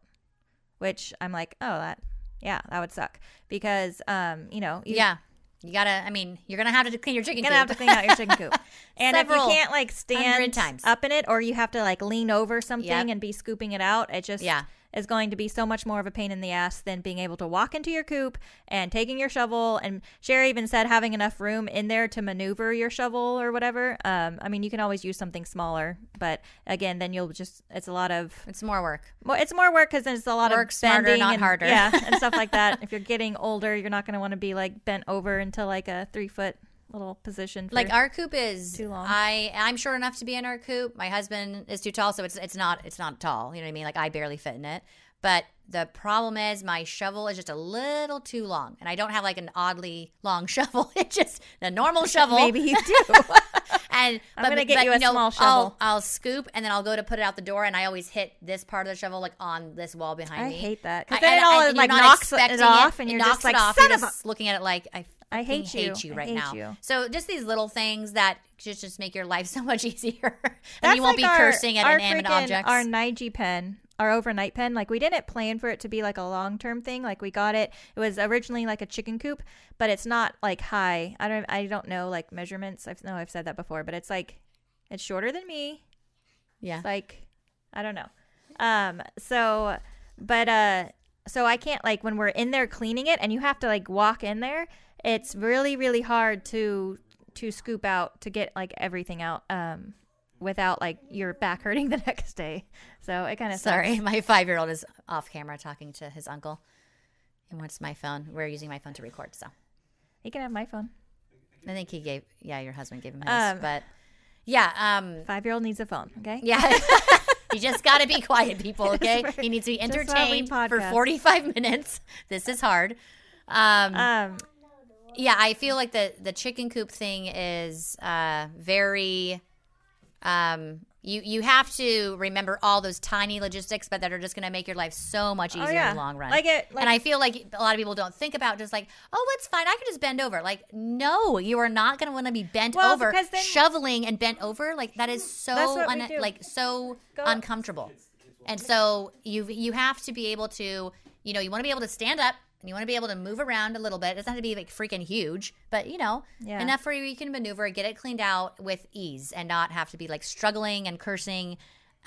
Speaker 1: Which I'm like, oh, that yeah, that would suck because um, you know, you,
Speaker 2: Yeah. You gotta. I mean, you're gonna have to clean your chicken.
Speaker 1: You're gonna have to clean out your chicken coop. And if you can't like stand
Speaker 2: times.
Speaker 1: up in it, or you have to like lean over something
Speaker 2: Yep.
Speaker 1: and be scooping it out, it just
Speaker 2: Yeah.
Speaker 1: Is going to be so much more of a pain in the ass than being able to walk into your coop and taking your shovel. And Sherry even said having enough room in there to maneuver your shovel or whatever. Um, I mean, you can always use something smaller, but again, then you'll just it's a lot of
Speaker 2: It's more work.
Speaker 1: well, it's more work because it's a lot
Speaker 2: Work
Speaker 1: of
Speaker 2: smarter,
Speaker 1: bending
Speaker 2: not
Speaker 1: and,
Speaker 2: harder.
Speaker 1: yeah, and stuff like that. If you're getting older, you're not going to want to be like bent over into like a three foot little position. For,
Speaker 2: Like our coop is
Speaker 1: Too long.
Speaker 2: I I'm short enough to be in our coop. My husband is too tall, so it's it's not it's not tall. You know what I mean? Like I barely fit in it. But the problem is my shovel is just a little too long, and I don't have like an oddly long shovel. It's just a normal shovel.
Speaker 1: maybe you do.
Speaker 2: And
Speaker 1: I'm
Speaker 2: but-
Speaker 1: gonna get
Speaker 2: but,
Speaker 1: you a
Speaker 2: know,
Speaker 1: small
Speaker 2: I'll,
Speaker 1: shovel.
Speaker 2: I'll scoop and then I'll go to put it out the door, and I always hit this part of the shovel like on this wall behind
Speaker 1: I
Speaker 2: me.
Speaker 1: I hate that because
Speaker 2: I-
Speaker 1: then it all
Speaker 2: and
Speaker 1: like knocks it off, and you're just like,
Speaker 2: off. You're just looking at it like I.
Speaker 1: I hate
Speaker 2: fucking hate
Speaker 1: you.
Speaker 2: you right
Speaker 1: hate
Speaker 2: now.
Speaker 1: you.
Speaker 2: So just these little things that just just make your life so much easier, and
Speaker 1: That's
Speaker 2: you won't
Speaker 1: like
Speaker 2: be
Speaker 1: our-
Speaker 2: cursing at inanimate objects.
Speaker 1: Our Nige pen, our overnight pen, like we didn't plan for it to be like a long term thing. Like we got it. It was originally like a chicken coop, but it's not like high. I don't. I don't know like measurements. I know I've said that before, but it's like it's shorter than me.
Speaker 2: yeah,
Speaker 1: like i don't know um so but uh so i can't like when we're in there cleaning it and you have to like walk in there it's really really hard to to scoop out to get like everything out um without like your back hurting the next day so it kind of
Speaker 2: sorry, my five year old is off camera talking to his uncle. He wants my phone. We're using my phone to record, so
Speaker 1: he can have my phone
Speaker 2: I think he gave. Yeah, your husband gave him his,
Speaker 1: Um,
Speaker 2: but yeah, um,
Speaker 1: five year old needs a phone okay
Speaker 2: Yeah. you just got to be quiet, people, okay?
Speaker 1: For-
Speaker 2: you need to be
Speaker 1: just while we
Speaker 2: entertained for 45 minutes. This is hard. Um,
Speaker 1: um
Speaker 2: yeah, I feel like the, the chicken coop thing is uh, very. Um, you, you have to remember all those tiny logistics, but that are just going to make your life so much easier
Speaker 1: oh yeah
Speaker 2: in the long run.
Speaker 1: like it like,
Speaker 2: and I feel like a lot of people don't think about just like, oh, it's fine. I can just bend over. Like, no, you are not going to want to be bent
Speaker 1: Well,
Speaker 2: over,
Speaker 1: because then-
Speaker 2: shoveling and bent over. Like that is so
Speaker 1: That's what we
Speaker 2: un- like so
Speaker 1: Go-
Speaker 2: uncomfortable. And so you you have to be able to, you know, you want to be able to stand up and you want to be able to move around a little bit. It doesn't have to be like freaking huge, but you know,
Speaker 1: Yeah.
Speaker 2: enough where you can maneuver, get it cleaned out with ease, and not have to be like struggling and cursing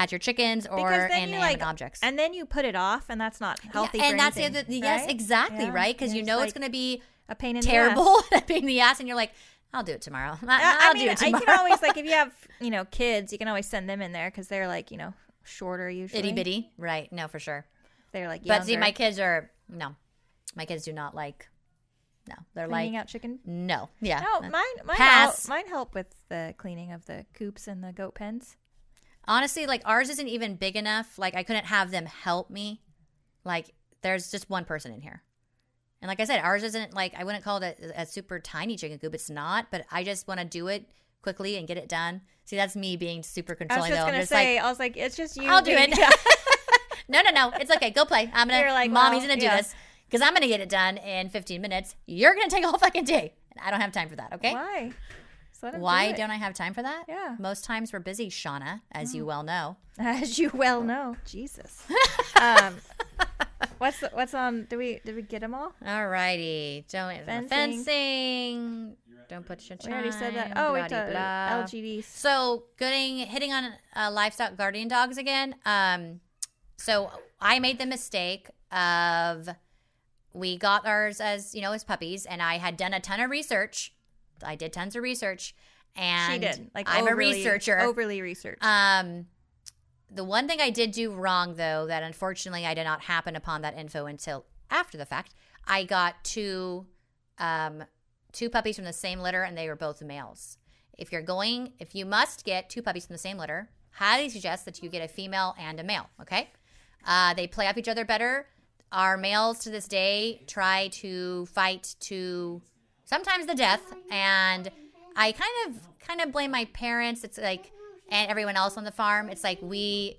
Speaker 2: at your chickens or
Speaker 1: because then you
Speaker 2: inanimate
Speaker 1: like
Speaker 2: objects.
Speaker 1: and then you put it off and that's not healthy
Speaker 2: Yeah, and that's the
Speaker 1: anything,
Speaker 2: other, yes,
Speaker 1: right?
Speaker 2: exactly,
Speaker 1: Yeah.
Speaker 2: right? Because you know
Speaker 1: like
Speaker 2: it's going to be
Speaker 1: a pain in the ass.
Speaker 2: terrible, a pain in the ass, and you're like, I'll do it tomorrow. I-
Speaker 1: I- uh,
Speaker 2: I'll
Speaker 1: I mean,
Speaker 2: do it
Speaker 1: I
Speaker 2: tomorrow.
Speaker 1: can always like if you have you know kids, you can always send them in there because they're like you know shorter usually.
Speaker 2: itty bitty, right? No, for sure.
Speaker 1: They're like
Speaker 2: But see, my kids are no, my kids do not like. No, they're
Speaker 1: cleaning
Speaker 2: like
Speaker 1: out chicken.
Speaker 2: no, yeah.
Speaker 1: No, mine mine
Speaker 2: pass.
Speaker 1: help, mine help with the cleaning of the coops and the goat pens.
Speaker 2: Honestly, like ours isn't even big enough. Like I couldn't have them help me. Like there's just one person in here. And like I said, ours isn't like I wouldn't call it a, a super tiny chicken coop. It's not, but I just want to do it quickly and get it done. See, that's me being super
Speaker 1: I was
Speaker 2: controlling.
Speaker 1: just
Speaker 2: though.
Speaker 1: Gonna
Speaker 2: just like,
Speaker 1: I was like, it's just you.
Speaker 2: I'll do it. no, no, no. It's okay. Go play. I'm gonna.
Speaker 1: You're like,
Speaker 2: mommy's
Speaker 1: well,
Speaker 2: gonna do
Speaker 1: yeah.
Speaker 2: this because I'm gonna get it done in 15 minutes. You're gonna take a whole fucking day. And I don't have time for that. Okay.
Speaker 1: Why? Just let him
Speaker 2: Why
Speaker 1: do
Speaker 2: don't I have time for that?
Speaker 1: Yeah.
Speaker 2: Most times we're busy, Shauna, as you well know.
Speaker 1: As you well know, Jesus. um, what's the, what's on? Did we did we get them all?
Speaker 2: All righty. Don't
Speaker 1: Fencing.
Speaker 2: fencing. Don't put your
Speaker 1: We
Speaker 2: time.
Speaker 1: already said that. Oh, wait,
Speaker 2: blah, blah.
Speaker 1: LGDs.
Speaker 2: So, getting hitting on uh, livestock guardian dogs again. Um, so I made the mistake of we got ours as you know as puppies, and I had done a ton of research. I did tons of research, and
Speaker 1: she did. Like
Speaker 2: I'm
Speaker 1: overly,
Speaker 2: a researcher.
Speaker 1: Overly researched.
Speaker 2: Um, the one thing I did do wrong, though, that unfortunately I did not happen upon that info until after the fact. I got two, um, two puppies from the same litter, and they were both males. If you're going, if you must get two puppies from the same litter, highly suggest that you get a female and a male. Okay, uh, they play off each other better. Our males to this day try to fight to sometimes the death, and I kind of kind of blame my parents. It's like and everyone else on the farm. It's like we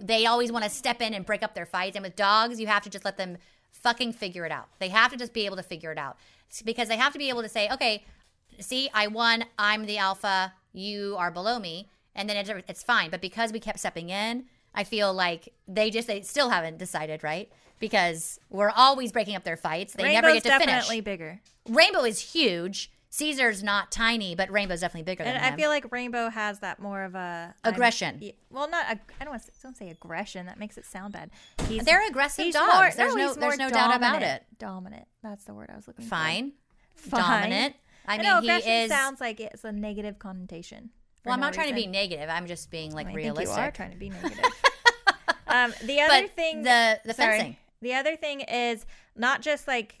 Speaker 2: they always want to step in and break up their fights. And with dogs, you have to just let them fucking figure it out. They have to just be able to figure it out It's because they have to be able to say, okay, see, I won. I'm the alpha. You are below me, and then it's, it's fine. But because we kept stepping in, I feel like they just they still haven't decided right because we're always breaking up their fights. They never get to finish.
Speaker 1: definitely bigger,
Speaker 2: Rainbow is huge. Caesar's not tiny, but Rainbow's definitely bigger
Speaker 1: and I
Speaker 2: him.
Speaker 1: feel like Rainbow has that more of a
Speaker 2: Aggression.
Speaker 1: well, not. ag- I don't want to don't say aggression. That makes it sound bad. He's,
Speaker 2: They're aggressive
Speaker 1: he's
Speaker 2: dogs.
Speaker 1: More,
Speaker 2: there's no,
Speaker 1: he's
Speaker 2: there's no doubt about it.
Speaker 1: Dominant. That's the word I was looking for.
Speaker 2: Fine.
Speaker 1: Fine.
Speaker 2: Dominant. I
Speaker 1: I
Speaker 2: mean,
Speaker 1: know
Speaker 2: he is.
Speaker 1: sounds like it's a negative connotation.
Speaker 2: Well, I'm
Speaker 1: no
Speaker 2: not trying to be negative. I'm just being like
Speaker 1: I think
Speaker 2: realistic.
Speaker 1: you are trying to be negative. um, the other
Speaker 2: but
Speaker 1: thing,
Speaker 2: the the
Speaker 1: sorry.
Speaker 2: fencing.
Speaker 1: The other thing is not just like,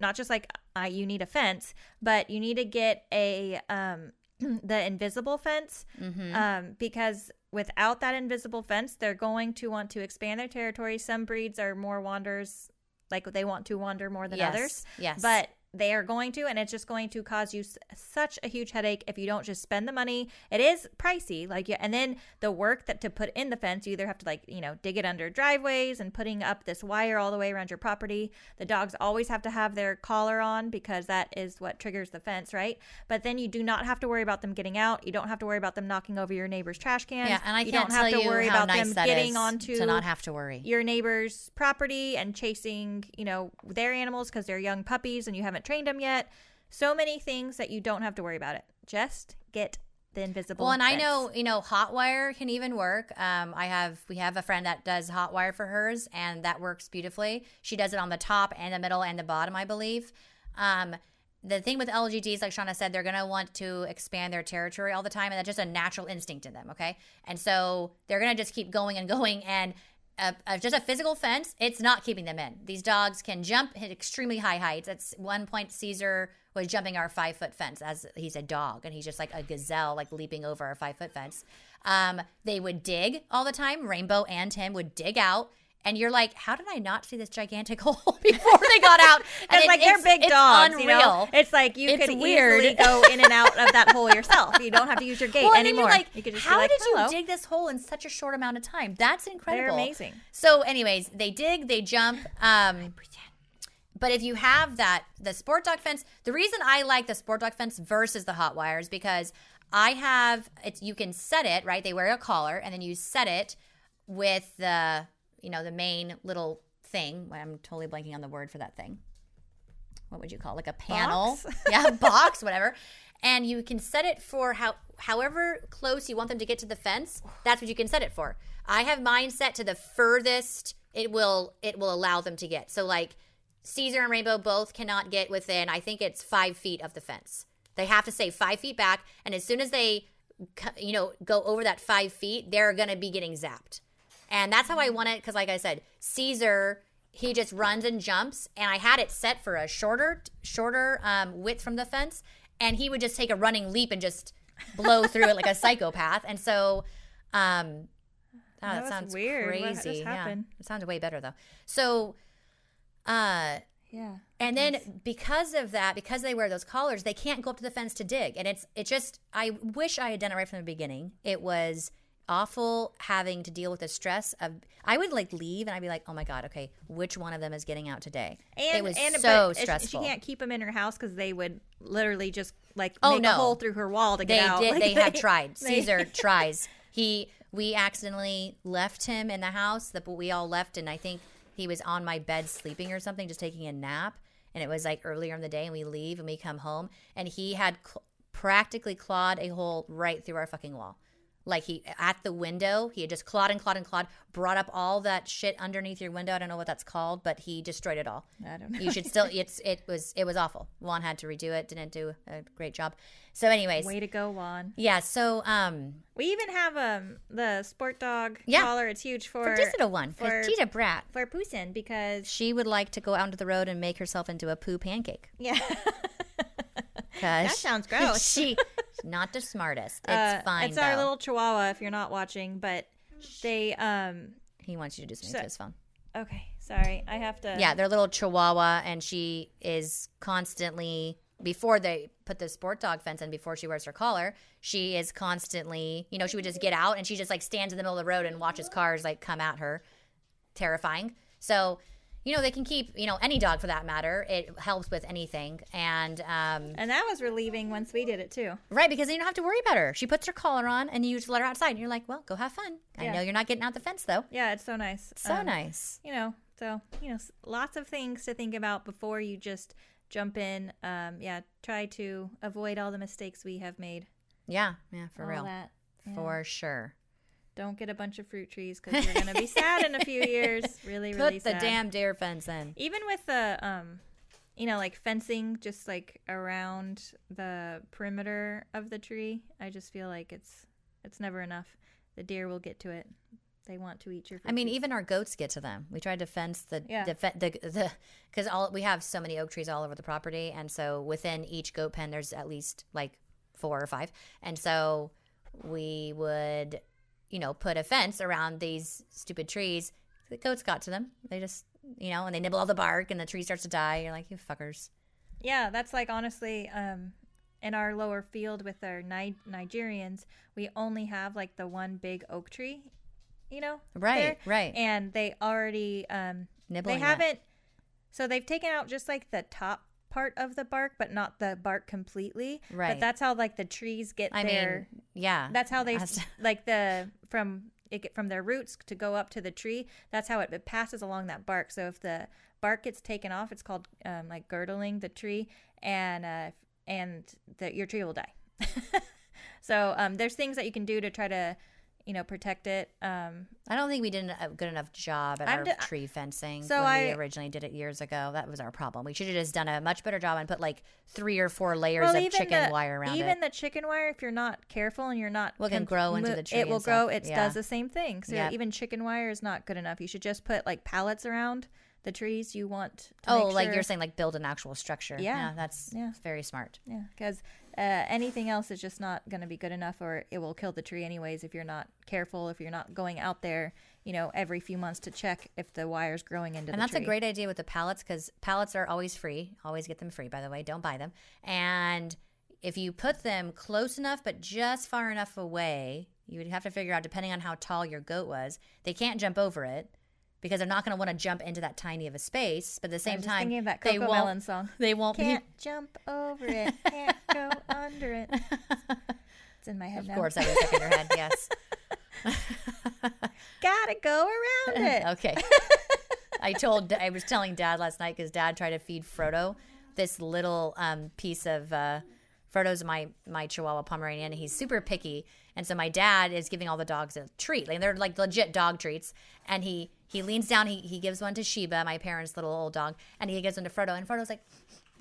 Speaker 1: not just like uh, you need a fence, but you need to get a um the invisible fence
Speaker 2: Mm-hmm.
Speaker 1: um because without that invisible fence, they're going to want to expand their territory. Some breeds are more wanders, like they want to wander more than
Speaker 2: yes.
Speaker 1: others
Speaker 2: Yes.
Speaker 1: but they are going to and it's just going to cause you s- such a huge headache if you don't just spend the money it is pricey like yeah and then the work that to put in the fence you either have to like you know dig it under driveways and putting up this wire all the way around your property the dogs always have to have their collar on because that is what triggers the fence right but then you do not have to worry about them getting out you don't have to worry about them knocking over your neighbor's trash can.
Speaker 2: yeah, and I
Speaker 1: you don't have to worry about
Speaker 2: nice
Speaker 1: them getting onto
Speaker 2: to not have to worry.
Speaker 1: your neighbor's property and chasing, you know, their animals because they're young puppies and you haven't trained them yet. So many things that you don't have to worry about it. Just get the invisible.
Speaker 2: Well, and I know you know hot wire can even work. Um, I have we have a friend that does hot wire for hers, and that works beautifully. She does it on the top and the middle and the bottom, I believe. Um, the thing with LGDs, like Shauna said, they're gonna want to expand their territory all the time, and that's just a natural instinct in them. Okay, and so they're gonna just keep going and going, and uh, uh, just a physical fence, it's not keeping them in. These dogs can jump, hit extremely high heights. At one point, Caesar was jumping our five foot fence as he's a dog, and he's just like a gazelle, like leaping over our five foot fence. Um, they would dig all the time. Rainbow and Tim would dig out. And you're like, how did I not see this gigantic hole before they got out?
Speaker 1: and
Speaker 2: it-
Speaker 1: like they're big dogs,
Speaker 2: Unreal.
Speaker 1: you know. It's like you
Speaker 2: It's
Speaker 1: could
Speaker 2: weird.
Speaker 1: easily go in and out of that hole yourself. You don't have to use your gate
Speaker 2: well,
Speaker 1: anymore.
Speaker 2: like,
Speaker 1: you could just
Speaker 2: how
Speaker 1: like,
Speaker 2: did
Speaker 1: Hello.
Speaker 2: you dig this hole in such a short amount of time? That's incredible.
Speaker 1: They're amazing.
Speaker 2: So, anyways, they dig, they jump. Um, but if you have that, the sport dog fence, the reason I like the sport dog fence versus the hot wire is because I have it's you can set it right. They wear a collar, and then you set it with the you know the main little thing. I'm totally blanking on the word for that thing. What would you call it? like a panel?
Speaker 1: Box?
Speaker 2: yeah, box, whatever. And you can set it for how however close you want them to get to the fence. That's what you can set it for. I have mine set to the furthest it will it will allow them to get. So like Caesar and Rainbow both cannot get within. I think it's five feet of the fence. They have to stay five feet back, and as soon as they, you know, go over that five feet, they're gonna be getting zapped. And that's how I want it because, like I said, Caesar he just runs and jumps, and I had it set for a shorter shorter um, width from the fence, and he would just take a running leap and just blow through it like a psychopath. And so, um, oh, that,
Speaker 1: That
Speaker 2: sounds
Speaker 1: weird.
Speaker 2: Crazy. yeah, it sounded way better though. So, uh,
Speaker 1: Yeah.
Speaker 2: and then because of that, because they wear those collars, they can't go up to the fence to dig. And it's it just I wish I had done it right from the beginning. It was awful having to deal with the stress of. I would like leave and I'd be like, oh my god, okay, which one of them is getting out today?
Speaker 1: And,
Speaker 2: it was
Speaker 1: and,
Speaker 2: so stressful.
Speaker 1: She can't keep them in her house because they would literally just like
Speaker 2: Oh,
Speaker 1: make
Speaker 2: no.
Speaker 1: a hole through her wall to
Speaker 2: they
Speaker 1: get out.
Speaker 2: did.
Speaker 1: Like,
Speaker 2: they have tried.
Speaker 1: they-
Speaker 2: Caesar tries. He we accidentally left him in the house. That we all left, and I think he was on my bed sleeping or something, just taking a nap. And it was like earlier in the day, and we leave and we come home, and he had cl- practically clawed a hole right through our fucking wall. Like he at the window, he had just clawed and clawed and clawed, brought up all that shit underneath your window. I don't know what that's called, but he destroyed it all.
Speaker 1: I don't know.
Speaker 2: You should still. It's it was it was awful. Juan had to redo it. Didn't do a great job. So, anyways,
Speaker 1: Way to go, Juan.
Speaker 2: yeah. So, um,
Speaker 1: We even have um the sport dog
Speaker 2: Yeah.
Speaker 1: collar. It's huge for
Speaker 2: for this little one,
Speaker 1: for-
Speaker 2: because brat.
Speaker 1: for Poussin because
Speaker 2: She would like to go out into the road and make herself into a poo pancake.
Speaker 1: yeah, that sounds gross.
Speaker 2: she, not the smartest. It's
Speaker 1: Uh,
Speaker 2: fine.
Speaker 1: It's our little Chihuahua. If you're not watching, but they um.
Speaker 2: He wants you to do something
Speaker 1: So-
Speaker 2: to his phone.
Speaker 1: Okay, sorry. I have to.
Speaker 2: Yeah, they're little Chihuahua, and she is constantly before they put the sport dog fence in before she wears her collar. She is constantly, you know, she would just get out and she just like stands in the middle of the road and watches cars like come at her, terrifying. So, you know, they can keep, you know, any dog for that matter. It helps with anything, and um,
Speaker 1: And that was relieving once we did it too.
Speaker 2: right because then you don't have to worry about her. She puts her collar on, and you just let her outside, and you're like, well, go have fun. I
Speaker 1: Yeah.
Speaker 2: know you're not getting out the fence though.
Speaker 1: Yeah, it's so nice.
Speaker 2: So
Speaker 1: Um,
Speaker 2: nice.
Speaker 1: You know, so you know, lots of things to think about before you just jump in. Um, yeah, try to avoid all the mistakes we have made.
Speaker 2: Yeah, yeah, for
Speaker 1: all
Speaker 2: real,
Speaker 1: That. Yeah.
Speaker 2: for sure.
Speaker 1: Don't get a bunch of fruit trees because you're gonna be sad in a few years. Really, really.
Speaker 2: Put the
Speaker 1: sad.
Speaker 2: damn deer fence in.
Speaker 1: Even with the um, you know, like fencing, just like around the perimeter of the tree. I just feel like it's it's never enough. The deer will get to it. They want to eat your. Fruit
Speaker 2: I mean,
Speaker 1: trees.
Speaker 2: even our goats get to them. We tried to fence the
Speaker 1: Yeah.
Speaker 2: the the the because all we have so many oak trees all over the property, and so within each goat pen, there's at least like four or five, and so we would, you know, put a fence around these stupid trees. The goats got to them. They just, you know, and they nibble all the bark, and the tree starts to die. You're like, you fuckers.
Speaker 1: Yeah, that's like honestly, um, in our lower field with our Ni- Nigerians, we only have like the one big oak tree, you know,
Speaker 2: Right,
Speaker 1: there.
Speaker 2: right.
Speaker 1: and they already um,
Speaker 2: Nibbling
Speaker 1: they haven't. So they've taken out just like the top part of the bark, but not the bark completely.
Speaker 2: Right.
Speaker 1: But that's how like the trees get
Speaker 2: I
Speaker 1: their.
Speaker 2: mean, yeah.
Speaker 1: that's how they
Speaker 2: to-
Speaker 1: like the from it get from their roots to go up to the tree. That's how it, it passes along that bark. So if the bark gets taken off, it's called um, like girdling the tree, and uh, and the, your tree will die. so um, there's things that you can do to try to, you know, protect it. Um,
Speaker 2: I don't think we did a good enough job at
Speaker 1: I'm
Speaker 2: our
Speaker 1: d-
Speaker 2: tree fencing
Speaker 1: so
Speaker 2: when we originally did it years ago. That was our problem. We should have just done a much better job and put like three or four layers
Speaker 1: well,
Speaker 2: of chicken
Speaker 1: the,
Speaker 2: wire around
Speaker 1: even
Speaker 2: it.
Speaker 1: Even the chicken wire, if you're not careful and you're not,
Speaker 2: Well, it can grow into the tree
Speaker 1: It will grow. It
Speaker 2: Yeah.
Speaker 1: does the same thing. So
Speaker 2: Yep.
Speaker 1: even chicken wire is not good enough. You should just put like pallets around the trees you want. To
Speaker 2: oh, like
Speaker 1: sure-
Speaker 2: you're saying, like build an actual structure.
Speaker 1: Yeah.
Speaker 2: that's
Speaker 1: Yeah.
Speaker 2: very smart.
Speaker 1: Yeah, because uh, anything else is just not going to be good enough, or it will kill the tree anyways if you're not careful. If you're not going out there, you know, every few months to check if the wire's growing into
Speaker 2: And that's
Speaker 1: tree.
Speaker 2: a great idea with the pallets because pallets are always free. Always get them free, by the way. Don't buy them. And if you put them close enough, but just far enough away, you would have to figure out, depending on how tall your goat was, they can't jump over it because they're not going to want to jump into that tiny of a space. But at the same time,
Speaker 1: thinking of that
Speaker 2: they won't.
Speaker 1: Melon song.
Speaker 2: They won't be.
Speaker 1: Can't jump over it. Can't go under it. It's in my head now.
Speaker 2: Of
Speaker 1: now.
Speaker 2: course, I was in your head. Yes.
Speaker 1: Gotta go around it.
Speaker 2: okay. I told I was telling Dad last night because Dad tried to feed Frodo this little um, piece of uh, Frodo's my my Chihuahua Pomeranian. And he's super picky, and so my dad is giving all the dogs a treat. Like they're like legit dog treats, and he he leans down. He he gives one to Sheba, my parents' little old dog, and he gives one to Frodo, and Frodo's like.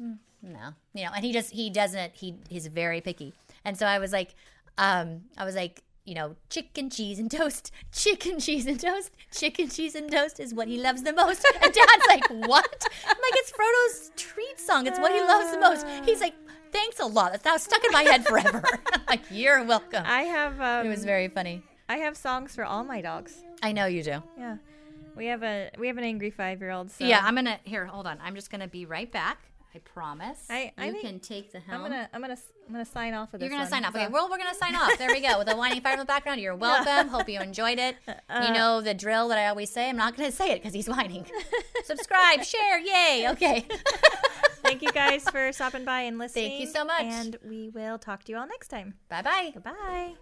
Speaker 2: "Mm, no you know and he just he doesn't he he's very picky and so i was like um i was like you know chicken cheese and toast chicken cheese and toast chicken cheese and toast is what he loves the most and dad's like what i'm like it's frodo's treat song it's what he loves the most he's like thanks a lot that was stuck in my head forever like you're welcome
Speaker 1: I have um,
Speaker 2: it was very funny
Speaker 1: I have songs for all my dogs.
Speaker 2: i know you do
Speaker 1: Yeah. We have a we have an angry five year old. So
Speaker 2: yeah i'm gonna here hold on i'm just gonna be right back I promise.
Speaker 1: I- I
Speaker 2: you can take the helm.
Speaker 1: I'm gonna I'm gonna I'm gonna sign off of this.
Speaker 2: You're gonna
Speaker 1: one.
Speaker 2: sign off.
Speaker 1: So-
Speaker 2: Okay, well, we're gonna sign off. There we go. With a whining fire in the background. You're welcome. Hope you enjoyed it.
Speaker 1: Uh,
Speaker 2: you know the drill that I always say. I'm not gonna say it because he's whining. Subscribe, share, yay. Okay.
Speaker 1: Thank you guys for stopping by and listening.
Speaker 2: Thank you so much.
Speaker 1: And we will talk to you all next time.
Speaker 2: bye bye.
Speaker 1: Goodbye.